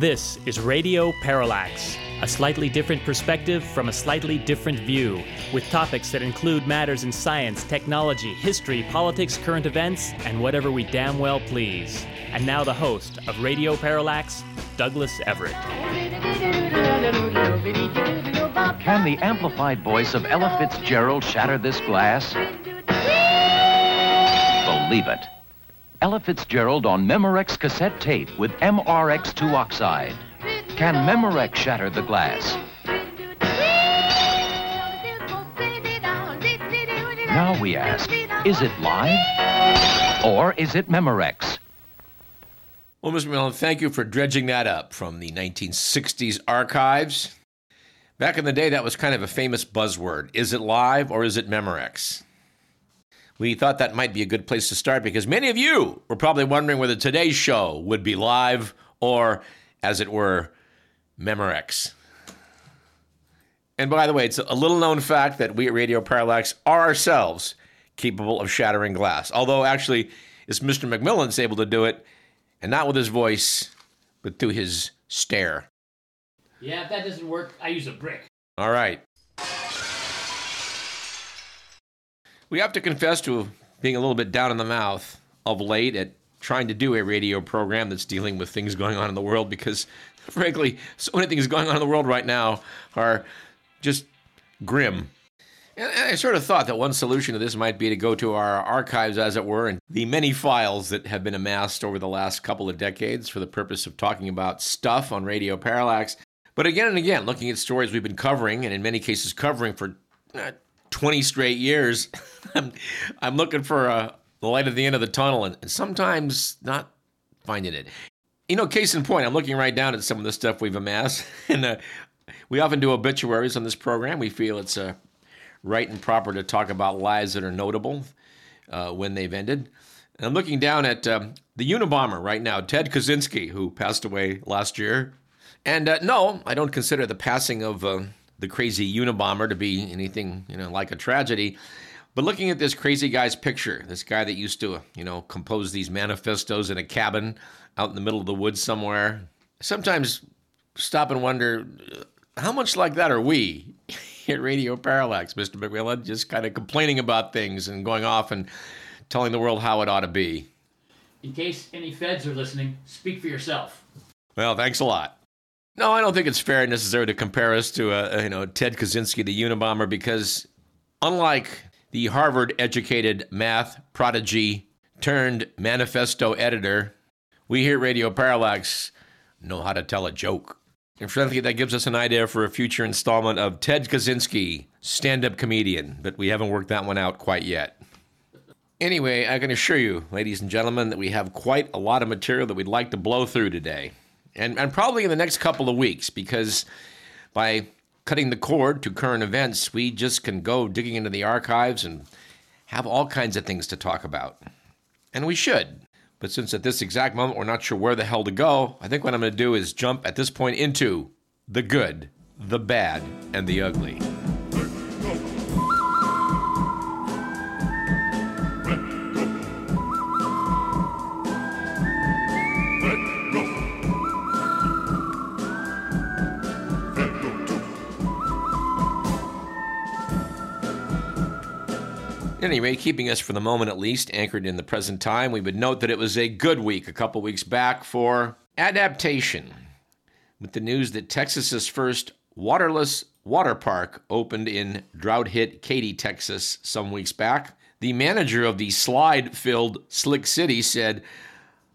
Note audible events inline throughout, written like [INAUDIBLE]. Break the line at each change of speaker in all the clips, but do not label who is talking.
This is Radio Parallax, a slightly different perspective from a slightly different view, with topics that include matters in science, technology, history, politics, current events, and whatever we damn well please. And now the host of Radio Parallax, Douglas Everett.
Can the amplified voice of Ella Fitzgerald shatter this glass? Believe it. Ella Fitzgerald on Memorex cassette tape with MRX2 oxide. Can Memorex shatter the glass? Now we ask, is it live or is it Memorex?
Well, Mr. Mellon, thank you for dredging that up from the 1960s archives. Back in the day, that was kind of a famous buzzword. Is it live or is it Memorex? We thought that might be a good place to start because many of you were probably wondering whether today's show would be live or, as it were, Memorex. And by the way, it's a little known fact that we at Radio Parallax are ourselves capable of shattering glass. Although, actually, it's Mr. McMillan's able to do it, and not with his voice, but through his stare.
Yeah, if that doesn't work, I use a brick.
All right. We have to confess to being a little bit down in the mouth of late at trying to do a radio program that's dealing with things going on in the world because, [LAUGHS] frankly, so many things going on in the world right now are just grim. And I sort of thought that one solution to this might be to go to our archives, as it were, and the many files that have been amassed over the last couple of decades for the purpose of talking about stuff on Radio Parallax. But again and again, looking at stories we've been covering, and in many cases covering for uh, 20 straight years, [LAUGHS] I'm, I'm looking for uh, the light at the end of the tunnel and, and sometimes not finding it. You know, case in point, I'm looking right down at some of the stuff we've amassed. [LAUGHS] And uh, we often do obituaries on this program. We feel it's uh, right and proper to talk about lives that are notable uh, when they've ended. And I'm looking down at um, the Unabomber right now, Ted Kaczynski, who passed away last year. And uh, no, I don't consider the passing of uh, the crazy Unabomber to be anything, you know, like a tragedy. But looking at this crazy guy's picture, this guy that used to, you know, compose these manifestos in a cabin out in the middle of the woods somewhere, sometimes stop and wonder uh, how much like that are we [LAUGHS] at Radio Parallax, Mr. McMillan, just kind of complaining about things and going off and telling the world how it ought to be.
In case any feds are listening, speak for yourself.
Well, thanks a lot. No, I don't think it's fair necessarily to compare us to uh, you know Ted Kaczynski, the Unabomber, because unlike the Harvard-educated math prodigy turned manifesto editor, we here at Radio Parallax know how to tell a joke. And frankly, that gives us an idea for a future installment of Ted Kaczynski, stand-up comedian, but we haven't worked that one out quite yet. Anyway, I can assure you, ladies and gentlemen, that we have quite a lot of material that we'd like to blow through today and, and probably in the next couple of weeks because by cutting the cord to current events, we just can go digging into the archives and have all kinds of things to talk about. And we should. But since at this exact moment we're not sure where the hell to go, I think what I'm going to do is jump at this point into the good, the bad, and the ugly. Any rate, keeping us for the moment at least anchored in the present time, we would note that it was a good week a couple weeks back for adaptation, with the news that Texas's first waterless water park opened in drought hit Katy, Texas, some weeks back. The manager of the slide filled Slick City said,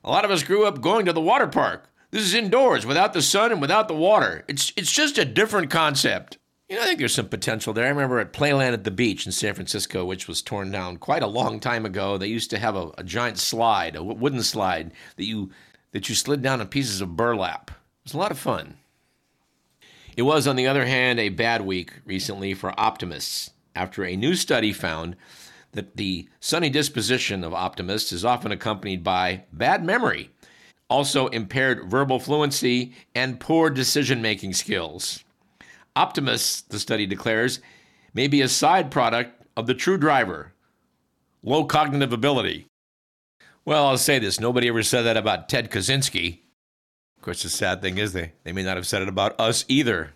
A lot of us grew up going to the water park. This is indoors, without the sun and without the water. It's, it's just a different concept. You know, I think there's some potential there. I remember at Playland at the Beach in San Francisco, which was torn down quite a long time ago. They used to have a, a giant slide, a wooden slide that you that you slid down on pieces of burlap. It was a lot of fun. It was, on the other hand, a bad week recently for optimists after a new study found that the sunny disposition of optimists is often accompanied by bad memory, also impaired verbal fluency, and poor decision making skills. Optimists, the study declares, may be a side product of the true driver low cognitive ability. Well, I'll say this nobody ever said that about Ted Kaczynski. Of course, the sad thing is they, they may not have said it about us either.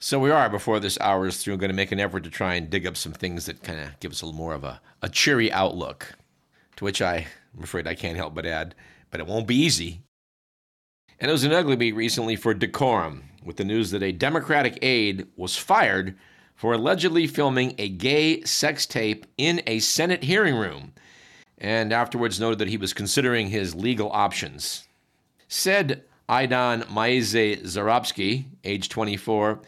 So we are, before this hour is through, going to make an effort to try and dig up some things that kind of give us a little more of a, a cheery outlook. To which I, I'm afraid I can't help but add, but it won't be easy. And it was an ugly beat recently for decorum, with the news that a Democratic aide was fired for allegedly filming a gay sex tape in a Senate hearing room, and afterwards noted that he was considering his legal options. Said Aidan Maese Czeropski, age 24,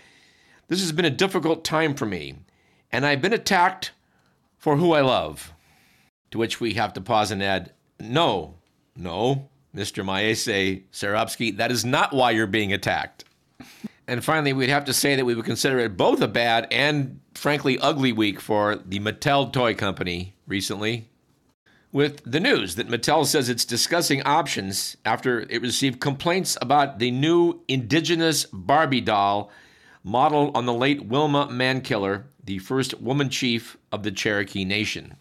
This has been a difficult time for me, and I've been attacked for who I love. To which we have to pause and add, No, no, Mr. Maese Czeropski, that is not why you're being attacked. And finally, we'd have to say that we would consider it both a bad and, frankly, ugly week for the Mattel Toy Company recently, with the news that Mattel says it's discussing options after it received complaints about the new indigenous Barbie doll modeled on the late Wilma Mankiller, the first woman chief of the Cherokee Nation.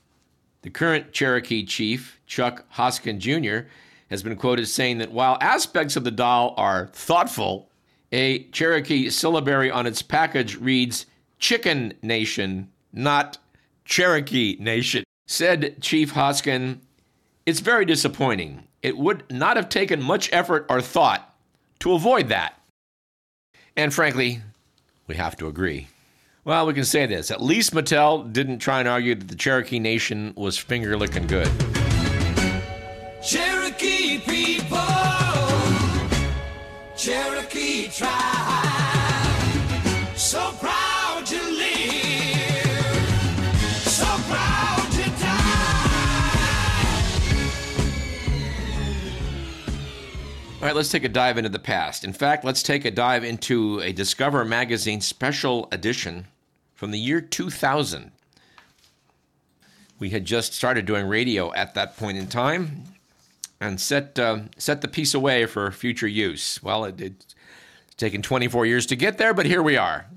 The current Cherokee chief, Chuck Hoskin Jr., has been quoted saying that while aspects of the doll are thoughtful, a Cherokee syllabary on its package reads Chicken Nation, not Cherokee Nation. Said Chief Hoskin, It's very disappointing. It would not have taken much effort or thought to avoid that. And frankly, we have to agree. Well, we can say this. At least Mattel didn't try and argue that the Cherokee Nation was finger licking good.
Tribe, so proud to live, so proud to die.
All right, let's take a dive into the past. In fact, let's take a dive into a Discover magazine special edition from the year 2000. We had just started doing radio at that point in time and set, uh, set the piece away for future use. Well, it, it's taken 24 years to get there, but here we are.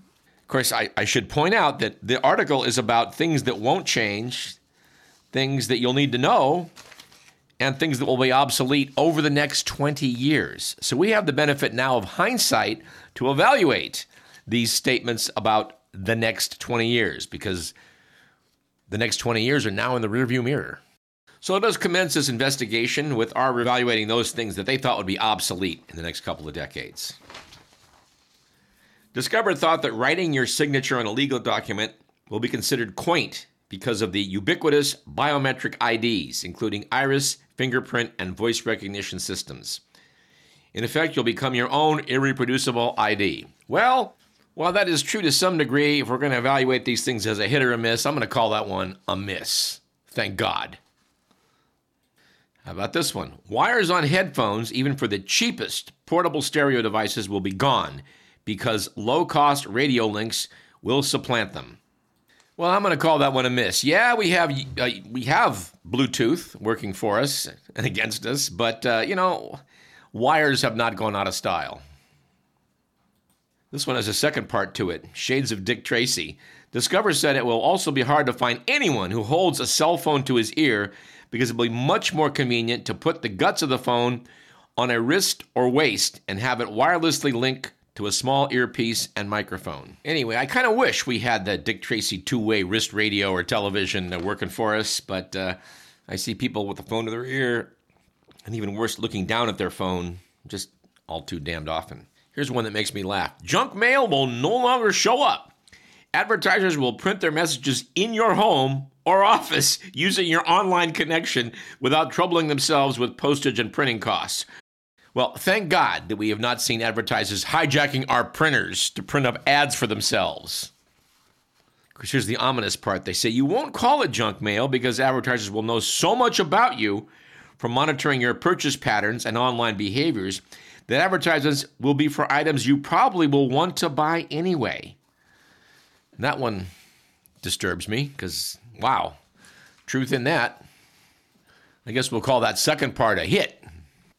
Of course, I, I should point out that the article is about things that won't change, things that you'll need to know, and things that will be obsolete over the next 20 years. So we have the benefit now of hindsight to evaluate these statements about the next 20 years because the next 20 years are now in the rearview mirror. So let us commence this investigation with our evaluating those things that they thought would be obsolete in the next couple of decades. Discover thought that writing your signature on a legal document will be considered quaint because of the ubiquitous biometric IDs, including iris, fingerprint, and voice recognition systems. In effect, you'll become your own irreproducible ID. Well, while that is true to some degree, if we're going to evaluate these things as a hit or a miss, I'm going to call that one a miss. Thank God. How about this one? Wires on headphones, even for the cheapest portable stereo devices, will be gone because low cost radio links will supplant them. Well, I'm going to call that one a miss. Yeah, we have uh, we have Bluetooth working for us and against us, but uh, you know, wires have not gone out of style. This one has a second part to it Shades of Dick Tracy. Discover said it will also be hard to find anyone who holds a cell phone to his ear because it will be much more convenient to put the guts of the phone on a wrist or waist and have it wirelessly link to a small earpiece and microphone. Anyway, I kind of wish we had the Dick Tracy two way wrist radio or television working for us, but uh, I see people with the phone to their ear, and even worse, looking down at their phone just all too damned often. Here's one that makes me laugh junk mail will no longer show up. Advertisers will print their messages in your home or office using your online connection without troubling themselves with postage and printing costs. Well, thank God that we have not seen advertisers hijacking our printers to print up ads for themselves. Because here's the ominous part they say you won't call it junk mail because advertisers will know so much about you from monitoring your purchase patterns and online behaviors that advertisements will be for items you probably will want to buy anyway. And that one disturbs me because, wow, truth in that. I guess we'll call that second part a hit.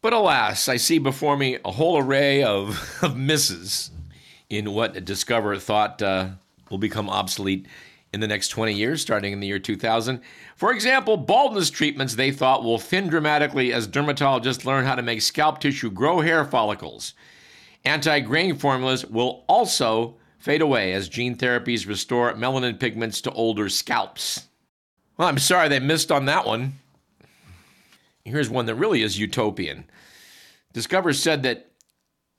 But alas, I see before me a whole array of, [LAUGHS] of misses in what Discover thought uh, will become obsolete in the next 20 years, starting in the year 2000. For example, baldness treatments they thought will thin dramatically as dermatologists learn how to make scalp tissue grow hair follicles. Anti graying formulas will also fade away as gene therapies restore melanin pigments to older scalps. Well, I'm sorry they missed on that one. Here's one that really is utopian. Discover said that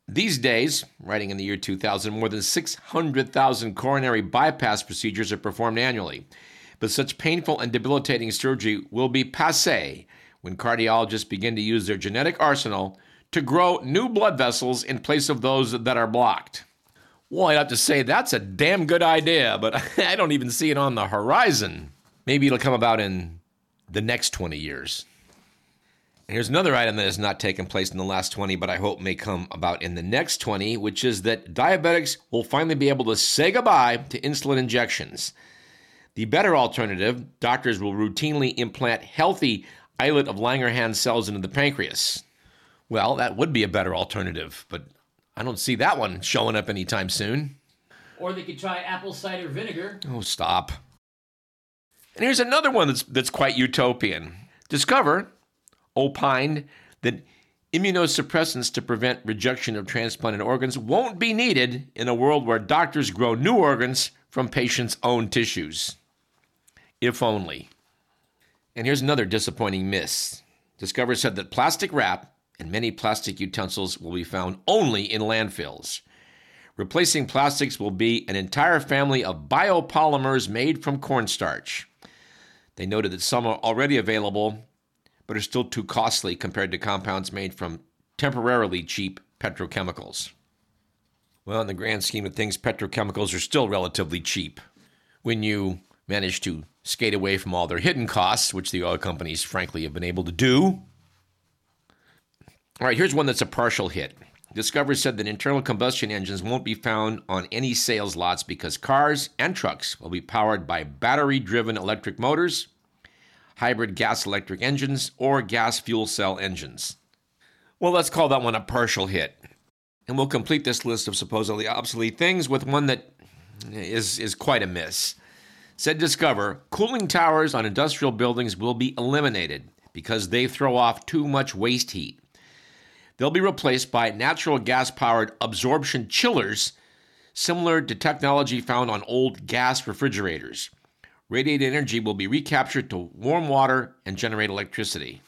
these days, writing in the year 2000, more than 600,000 coronary bypass procedures are performed annually. But such painful and debilitating surgery will be passe when cardiologists begin to use their genetic arsenal to grow new blood vessels in place of those that are blocked. Well, I have to say that's a damn good idea, but [LAUGHS] I don't even see it on the horizon. Maybe it'll come about in the next 20 years. Here's another item that has not taken place in the last 20, but I hope may come about in the next 20, which is that diabetics will finally be able to say goodbye to insulin injections. The better alternative, doctors will routinely implant healthy islet of Langerhans cells into the pancreas. Well, that would be a better alternative, but I don't see that one showing up anytime soon.
Or they could try apple cider vinegar.
Oh, stop. And here's another one that's, that's quite utopian. Discover opined that immunosuppressants to prevent rejection of transplanted organs won't be needed in a world where doctors grow new organs from patients' own tissues. If only. And here's another disappointing miss. Discover said that plastic wrap and many plastic utensils will be found only in landfills. Replacing plastics will be an entire family of biopolymers made from cornstarch. They noted that some are already available, but are still too costly compared to compounds made from temporarily cheap petrochemicals. Well, in the grand scheme of things, petrochemicals are still relatively cheap. When you manage to skate away from all their hidden costs, which the oil companies frankly have been able to do. All right, here's one that's a partial hit. Discover said that internal combustion engines won't be found on any sales lots because cars and trucks will be powered by battery driven electric motors, hybrid gas electric engines, or gas fuel cell engines. Well, let's call that one a partial hit. And we'll complete this list of supposedly obsolete things with one that is, is quite a miss. Said Discover cooling towers on industrial buildings will be eliminated because they throw off too much waste heat. They'll be replaced by natural gas powered absorption chillers, similar to technology found on old gas refrigerators. Radiated energy will be recaptured to warm water and generate electricity.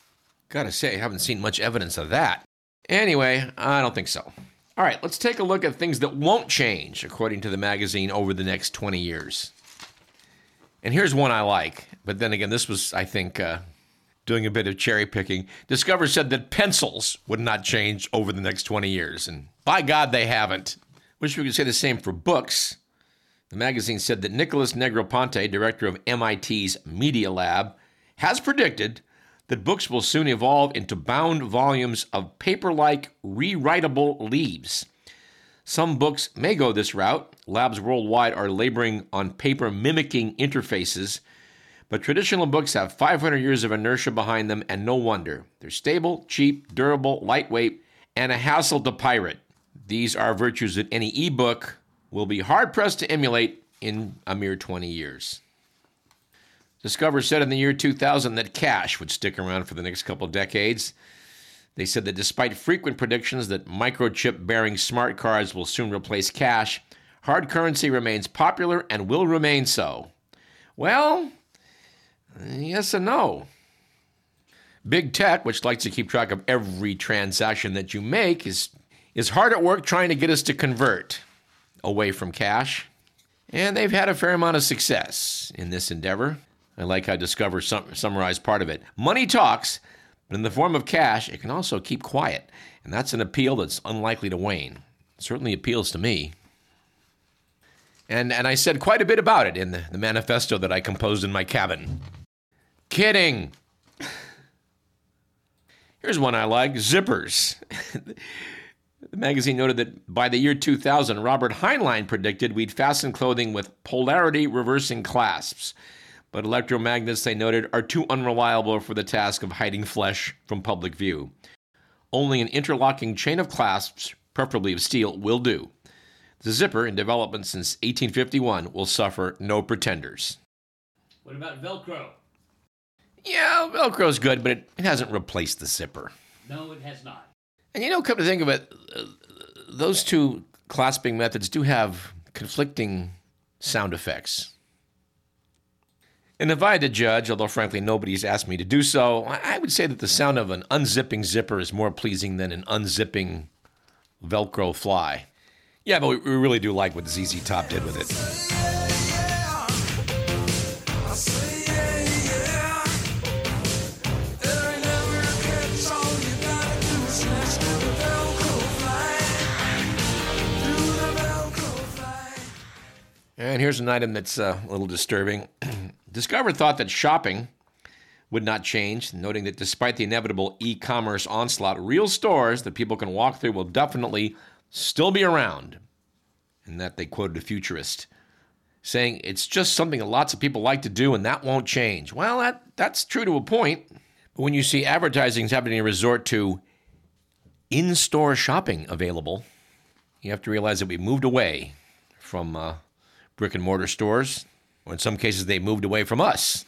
Gotta say, I haven't seen much evidence of that. Anyway, I don't think so. All right, let's take a look at things that won't change, according to the magazine, over the next 20 years. And here's one I like, but then again, this was, I think, uh, doing a bit of cherry picking. Discover said that pencils would not change over the next 20 years, and by God, they haven't. Wish we could say the same for books. The magazine said that Nicholas Negroponte, director of MIT's Media Lab, has predicted that books will soon evolve into bound volumes of paper like, rewritable leaves. Some books may go this route. Labs worldwide are laboring on paper mimicking interfaces, but traditional books have 500 years of inertia behind them, and no wonder. They're stable, cheap, durable, lightweight, and a hassle to pirate. These are virtues that any ebook will be hard pressed to emulate in a mere 20 years. Discover said in the year 2000 that cash would stick around for the next couple decades. They said that despite frequent predictions that microchip bearing smart cards will soon replace cash, hard currency remains popular and will remain so. Well, yes and no. Big tech, which likes to keep track of every transaction that you make, is, is hard at work trying to get us to convert away from cash. And they've had a fair amount of success in this endeavor. I like how Discover sum- summarized part of it. Money talks, but in the form of cash, it can also keep quiet. And that's an appeal that's unlikely to wane. It certainly appeals to me. And, and I said quite a bit about it in the, the manifesto that I composed in my cabin. Kidding. Here's one I like zippers. [LAUGHS] The magazine noted that by the year 2000, Robert Heinlein predicted we'd fasten clothing with polarity reversing clasps. But electromagnets, they noted, are too unreliable for the task of hiding flesh from public view. Only an interlocking chain of clasps, preferably of steel, will do. The zipper, in development since 1851, will suffer no pretenders.
What about Velcro?
Yeah, Velcro's good, but it, it hasn't replaced the zipper.
No, it has not.
And you know, come to think of it, those two clasping methods do have conflicting sound effects. And if I had to judge, although frankly nobody's asked me to do so, I would say that the sound of an unzipping zipper is more pleasing than an unzipping Velcro fly. Yeah, but we really do like what ZZ Top did with it. And here's an item that's uh, a little disturbing. [CLEARS THROAT] Discover thought that shopping would not change, noting that despite the inevitable e commerce onslaught, real stores that people can walk through will definitely still be around. And that they quoted a futurist saying it's just something that lots of people like to do and that won't change. Well, that, that's true to a point. But when you see advertising happening to resort to in store shopping available, you have to realize that we moved away from uh, brick and mortar stores, or in some cases, they moved away from us.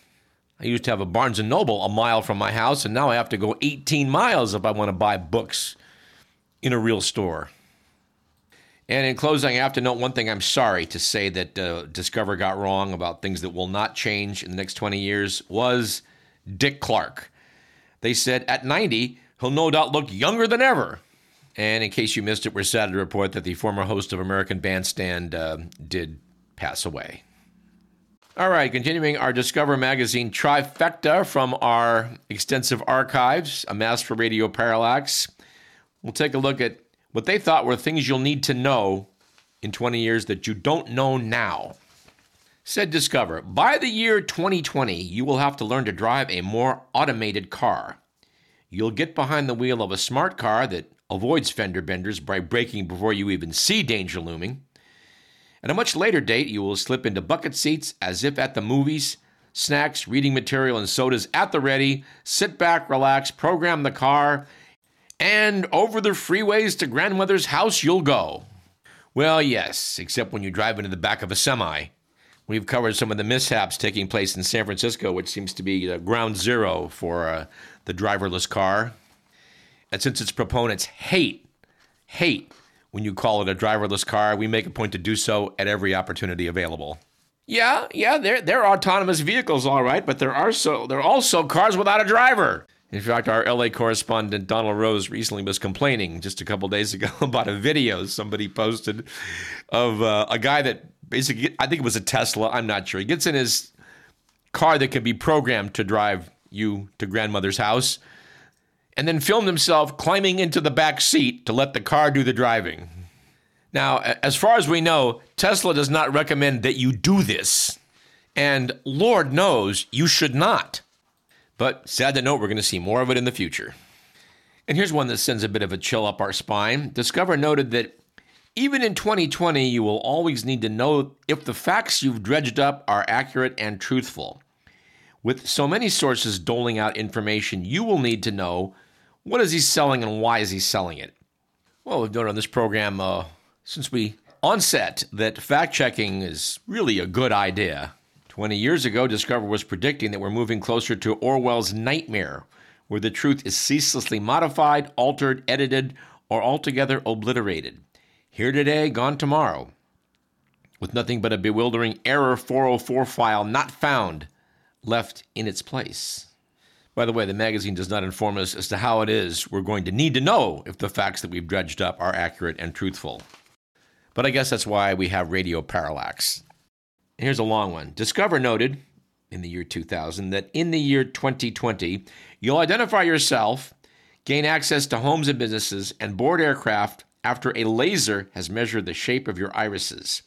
I used to have a Barnes and Noble a mile from my house, and now I have to go 18 miles if I want to buy books in a real store. And in closing, I have to note one thing I'm sorry to say that uh, Discover got wrong about things that will not change in the next 20 years was Dick Clark. They said at 90, he'll no doubt look younger than ever. And in case you missed it, we're sad to report that the former host of American Bandstand uh, did pass away. All right, continuing our Discover Magazine trifecta from our extensive archives amassed for Radio Parallax, we'll take a look at what they thought were things you'll need to know in 20 years that you don't know now. Said Discover, by the year 2020, you will have to learn to drive a more automated car. You'll get behind the wheel of a smart car that avoids fender benders by braking before you even see danger looming. At a much later date, you will slip into bucket seats as if at the movies, snacks, reading material, and sodas at the ready. Sit back, relax, program the car, and over the freeways to grandmother's house you'll go. Well, yes, except when you drive into the back of a semi. We've covered some of the mishaps taking place in San Francisco, which seems to be uh, ground zero for uh, the driverless car. And since its proponents hate, hate when you call it a driverless car, we make a point to do so at every opportunity available. Yeah, yeah, they're they're autonomous vehicles, all right, but there are so there are also cars without a driver. In fact, our LA correspondent Donald Rose recently was complaining just a couple days ago [LAUGHS] about a video somebody posted of uh, a guy that basically I think it was a Tesla. I'm not sure. He gets in his car that can be programmed to drive you to grandmother's house and then filmed himself climbing into the back seat to let the car do the driving. Now, as far as we know, Tesla does not recommend that you do this. And Lord knows you should not. But sad to note, we're going to see more of it in the future. And here's one that sends a bit of a chill up our spine. Discover noted that even in 2020, you will always need to know if the facts you've dredged up are accurate and truthful. With so many sources doling out information, you will need to know what is he selling and why is he selling it. Well, we've noted on this program uh, since we onset that fact checking is really a good idea. 20 years ago, Discover was predicting that we're moving closer to Orwell's nightmare, where the truth is ceaselessly modified, altered, edited, or altogether obliterated. Here today, gone tomorrow, with nothing but a bewildering error 404 file not found left in its place. By the way, the magazine does not inform us as to how it is we're going to need to know if the facts that we've dredged up are accurate and truthful. But I guess that's why we have Radio Parallax. Here's a long one. Discover noted in the year 2000 that in the year 2020, you'll identify yourself, gain access to homes and businesses, and board aircraft after a laser has measured the shape of your irises.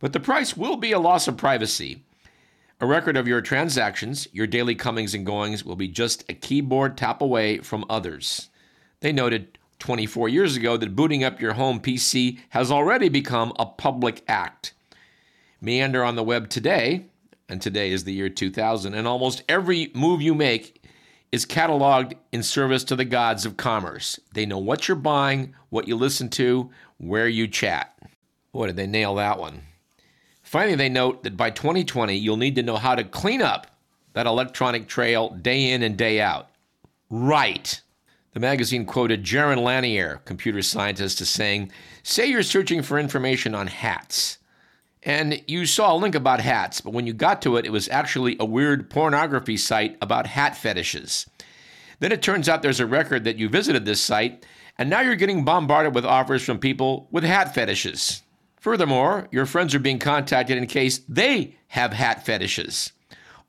But the price will be a loss of privacy. A record of your transactions, your daily comings and goings, will be just a keyboard tap away from others. They noted 24 years ago that booting up your home PC has already become a public act. Meander on the web today, and today is the year 2000, and almost every move you make is cataloged in service to the gods of commerce. They know what you're buying, what you listen to, where you chat. Boy, did they nail that one. Finally, they note that by 2020, you'll need to know how to clean up that electronic trail day in and day out. Right. The magazine quoted Jaron Lanier, computer scientist, as saying, Say you're searching for information on hats. And you saw a link about hats, but when you got to it, it was actually a weird pornography site about hat fetishes. Then it turns out there's a record that you visited this site, and now you're getting bombarded with offers from people with hat fetishes. Furthermore, your friends are being contacted in case they have hat fetishes.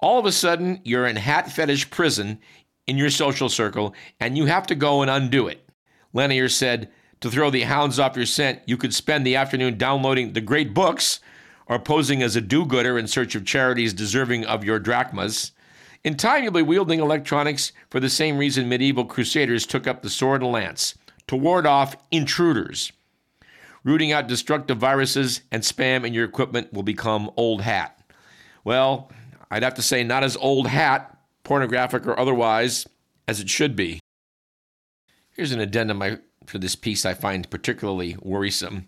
All of a sudden, you're in hat fetish prison in your social circle, and you have to go and undo it. Lanier said, to throw the hounds off your scent, you could spend the afternoon downloading the great books or posing as a do gooder in search of charities deserving of your drachmas. In time, you'll be wielding electronics for the same reason medieval crusaders took up the sword and lance to ward off intruders. Rooting out destructive viruses and spam in your equipment will become old hat. Well, I'd have to say, not as old hat, pornographic or otherwise, as it should be. Here's an addendum for this piece I find particularly worrisome.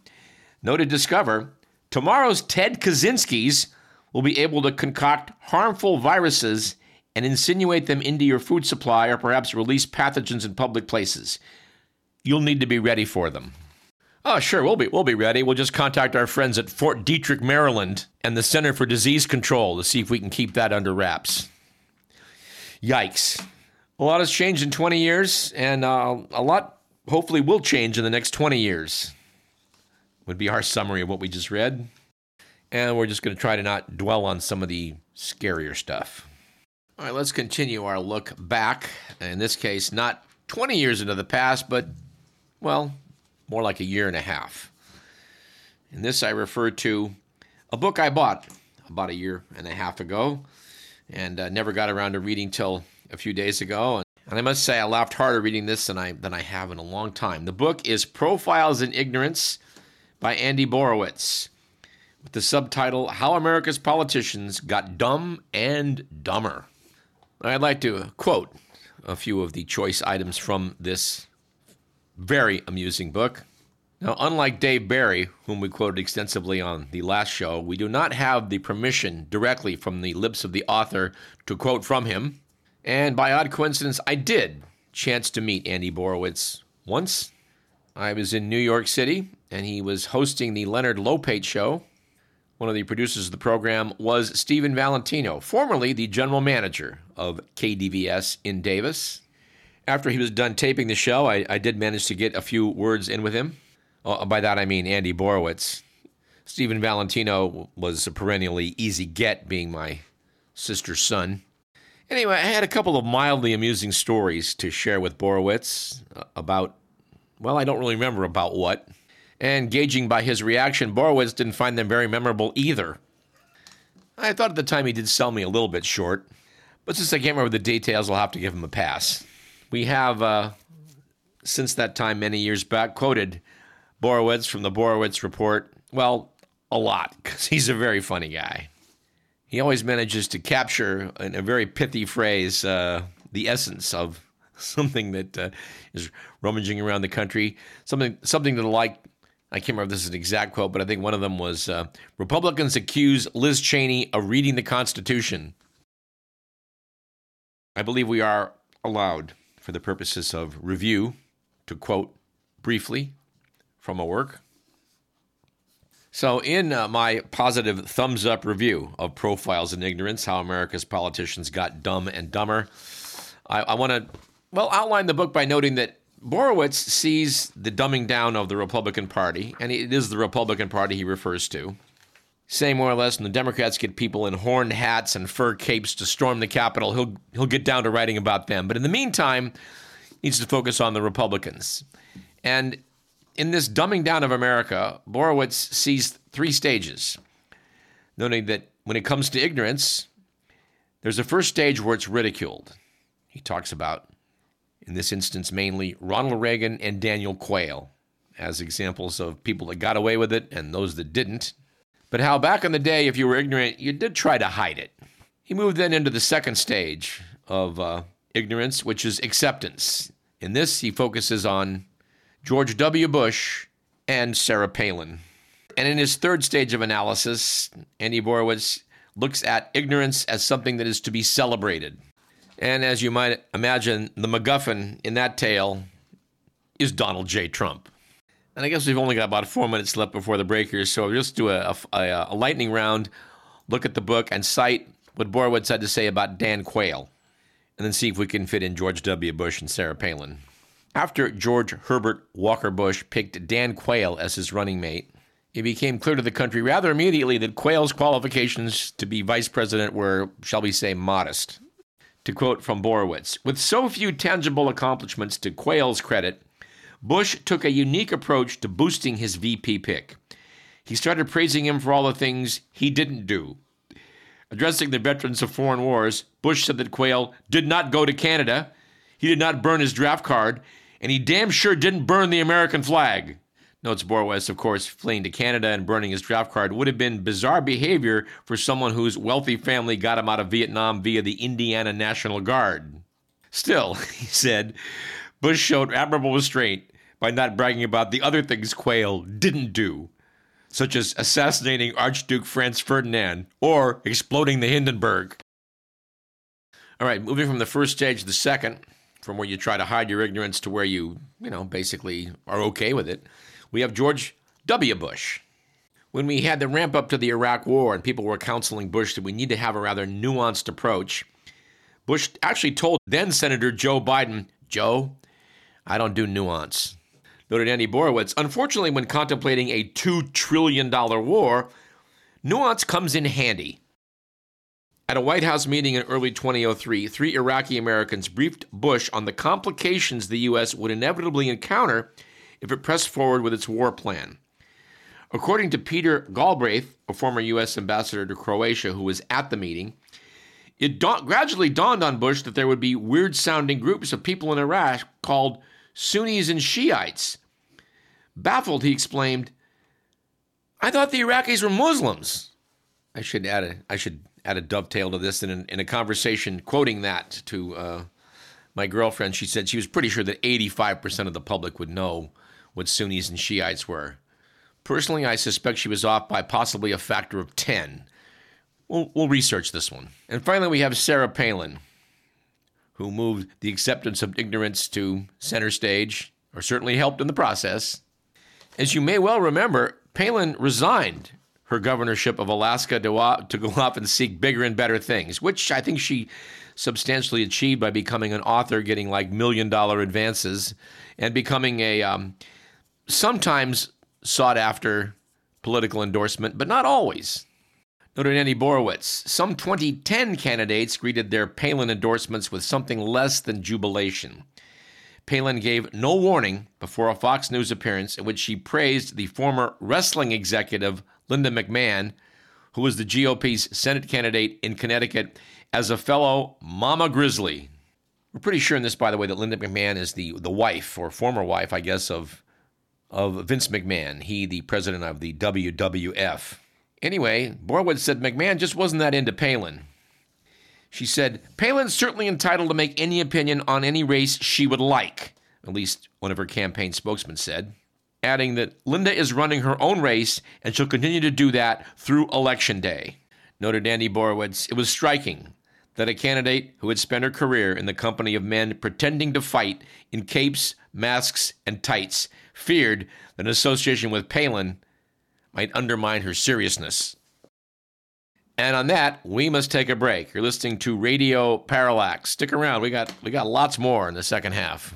Note to discover tomorrow's Ted Kaczynski's will be able to concoct harmful viruses and insinuate them into your food supply or perhaps release pathogens in public places. You'll need to be ready for them. Oh, sure, we'll be we'll be ready. We'll just contact our friends at Fort Detrick, Maryland, and the Center for Disease Control to see if we can keep that under wraps. Yikes! A lot has changed in 20 years, and uh, a lot hopefully will change in the next 20 years. Would be our summary of what we just read, and we're just going to try to not dwell on some of the scarier stuff. All right, let's continue our look back. In this case, not 20 years into the past, but well, more like a year and a half. And this, I refer to a book I bought about a year and a half ago and uh, never got around to reading till a few days ago. And I must say, I laughed harder reading this than I, than I have in a long time. The book is Profiles in Ignorance by Andy Borowitz, with the subtitle How America's Politicians Got Dumb and Dumber. I'd like to quote a few of the choice items from this very amusing book. Now, unlike Dave Barry, whom we quoted extensively on the last show, we do not have the permission directly from the lips of the author to quote from him. And by odd coincidence, I did chance to meet Andy Borowitz once. I was in New York City, and he was hosting the Leonard Lopate show. One of the producers of the program was Stephen Valentino, formerly the general manager of KDVS in Davis. After he was done taping the show, I, I did manage to get a few words in with him. Uh, by that I mean Andy Borowitz. Stephen Valentino was a perennially easy get, being my sister's son. Anyway, I had a couple of mildly amusing stories to share with Borowitz uh, about, well, I don't really remember about what. And gauging by his reaction, Borowitz didn't find them very memorable either. I thought at the time he did sell me a little bit short, but since I can't remember the details, I'll have to give him a pass. We have, uh, since that time, many years back, quoted Borowitz from the Borowitz Report. Well, a lot, because [LAUGHS] he's a very funny guy. He always manages to capture, in a very pithy phrase, uh, the essence of [LAUGHS] something that uh, is rummaging around the country. Something, something the like. I can't remember if this is an exact quote, but I think one of them was uh, Republicans accuse Liz Cheney of reading the Constitution. I believe we are allowed, for the purposes of review, to quote briefly from a work. So, in uh, my positive thumbs up review of Profiles in Ignorance How America's Politicians Got Dumb and Dumber, I, I want to, well, outline the book by noting that Borowitz sees the dumbing down of the Republican Party, and it is the Republican Party he refers to. Say more or less, when the Democrats get people in horned hats and fur capes to storm the Capitol, he'll he'll get down to writing about them. But in the meantime, he needs to focus on the Republicans. And in this dumbing down of America, Borowitz sees three stages, noting that when it comes to ignorance, there's a first stage where it's ridiculed. He talks about, in this instance, mainly Ronald Reagan and Daniel Quayle as examples of people that got away with it and those that didn't. But how back in the day, if you were ignorant, you did try to hide it. He moved then into the second stage of uh, ignorance, which is acceptance. In this, he focuses on George W. Bush and Sarah Palin. and in his third stage of analysis, Andy Borowitz looks at ignorance as something that is to be celebrated. And as you might imagine, the MacGuffin in that tale is Donald J. Trump. And I guess we've only got about four minutes left before the breakers, so we'll just do a, a, uh, a lightning round, look at the book, and cite what Borowitz had to say about Dan Quayle, and then see if we can fit in George W. Bush and Sarah Palin. After George Herbert Walker Bush picked Dan Quayle as his running mate, it became clear to the country rather immediately that Quayle's qualifications to be vice president were, shall we say, modest. To quote from Borowitz, with so few tangible accomplishments to Quayle's credit, Bush took a unique approach to boosting his VP pick. He started praising him for all the things he didn't do. Addressing the veterans of foreign wars, Bush said that Quayle did not go to Canada, he did not burn his draft card, and he damn sure didn't burn the American flag. Notes Borowitz, of course, fleeing to Canada and burning his draft card would have been bizarre behavior for someone whose wealthy family got him out of Vietnam via the Indiana National Guard. Still, [LAUGHS] he said, Bush showed admirable restraint by not bragging about the other things Quayle didn't do, such as assassinating Archduke Franz Ferdinand or exploding the Hindenburg. All right, moving from the first stage to the second, from where you try to hide your ignorance to where you, you know, basically are okay with it we have George W. Bush. When we had the ramp up to the Iraq War and people were counseling Bush that we need to have a rather nuanced approach, Bush actually told then Senator Joe Biden, Joe, I don't do nuance. Noted Andy Borowitz, unfortunately, when contemplating a $2 trillion war, nuance comes in handy. At a White House meeting in early 2003, three Iraqi Americans briefed Bush on the complications the U.S. would inevitably encounter if it pressed forward with its war plan. According to Peter Galbraith, a former U.S. ambassador to Croatia who was at the meeting, it da- gradually dawned on Bush that there would be weird sounding groups of people in Iraq called Sunnis and Shiites. Baffled, he exclaimed, I thought the Iraqis were Muslims. I should add a, I should add a dovetail to this in, in a conversation quoting that to uh, my girlfriend. She said she was pretty sure that 85% of the public would know what Sunnis and Shiites were. Personally, I suspect she was off by possibly a factor of 10. We'll, we'll research this one. And finally, we have Sarah Palin, who moved the acceptance of ignorance to center stage, or certainly helped in the process. As you may well remember, Palin resigned her governorship of Alaska to, to go off and seek bigger and better things, which I think she substantially achieved by becoming an author, getting like million dollar advances, and becoming a um, sometimes sought after political endorsement, but not always. Noted Andy Borowitz. Some 2010 candidates greeted their Palin endorsements with something less than jubilation. Palin gave no warning before a Fox News appearance in which she praised the former wrestling executive Linda McMahon, who was the GOP's Senate candidate in Connecticut, as a fellow Mama Grizzly. We're pretty sure in this, by the way, that Linda McMahon is the, the wife or former wife, I guess, of of Vince McMahon, he the president of the WWF. Anyway, Borowitz said McMahon just wasn't that into Palin. She said, Palin's certainly entitled to make any opinion on any race she would like, at least one of her campaign spokesmen said, adding that Linda is running her own race and she'll continue to do that through Election Day. Noted Andy Borowitz, it was striking that a candidate who had spent her career in the company of men pretending to fight in capes, masks, and tights feared that an association with Palin might undermine her seriousness. And on that, we must take a break. You're listening to Radio Parallax. Stick around. We got we got lots more in the second half.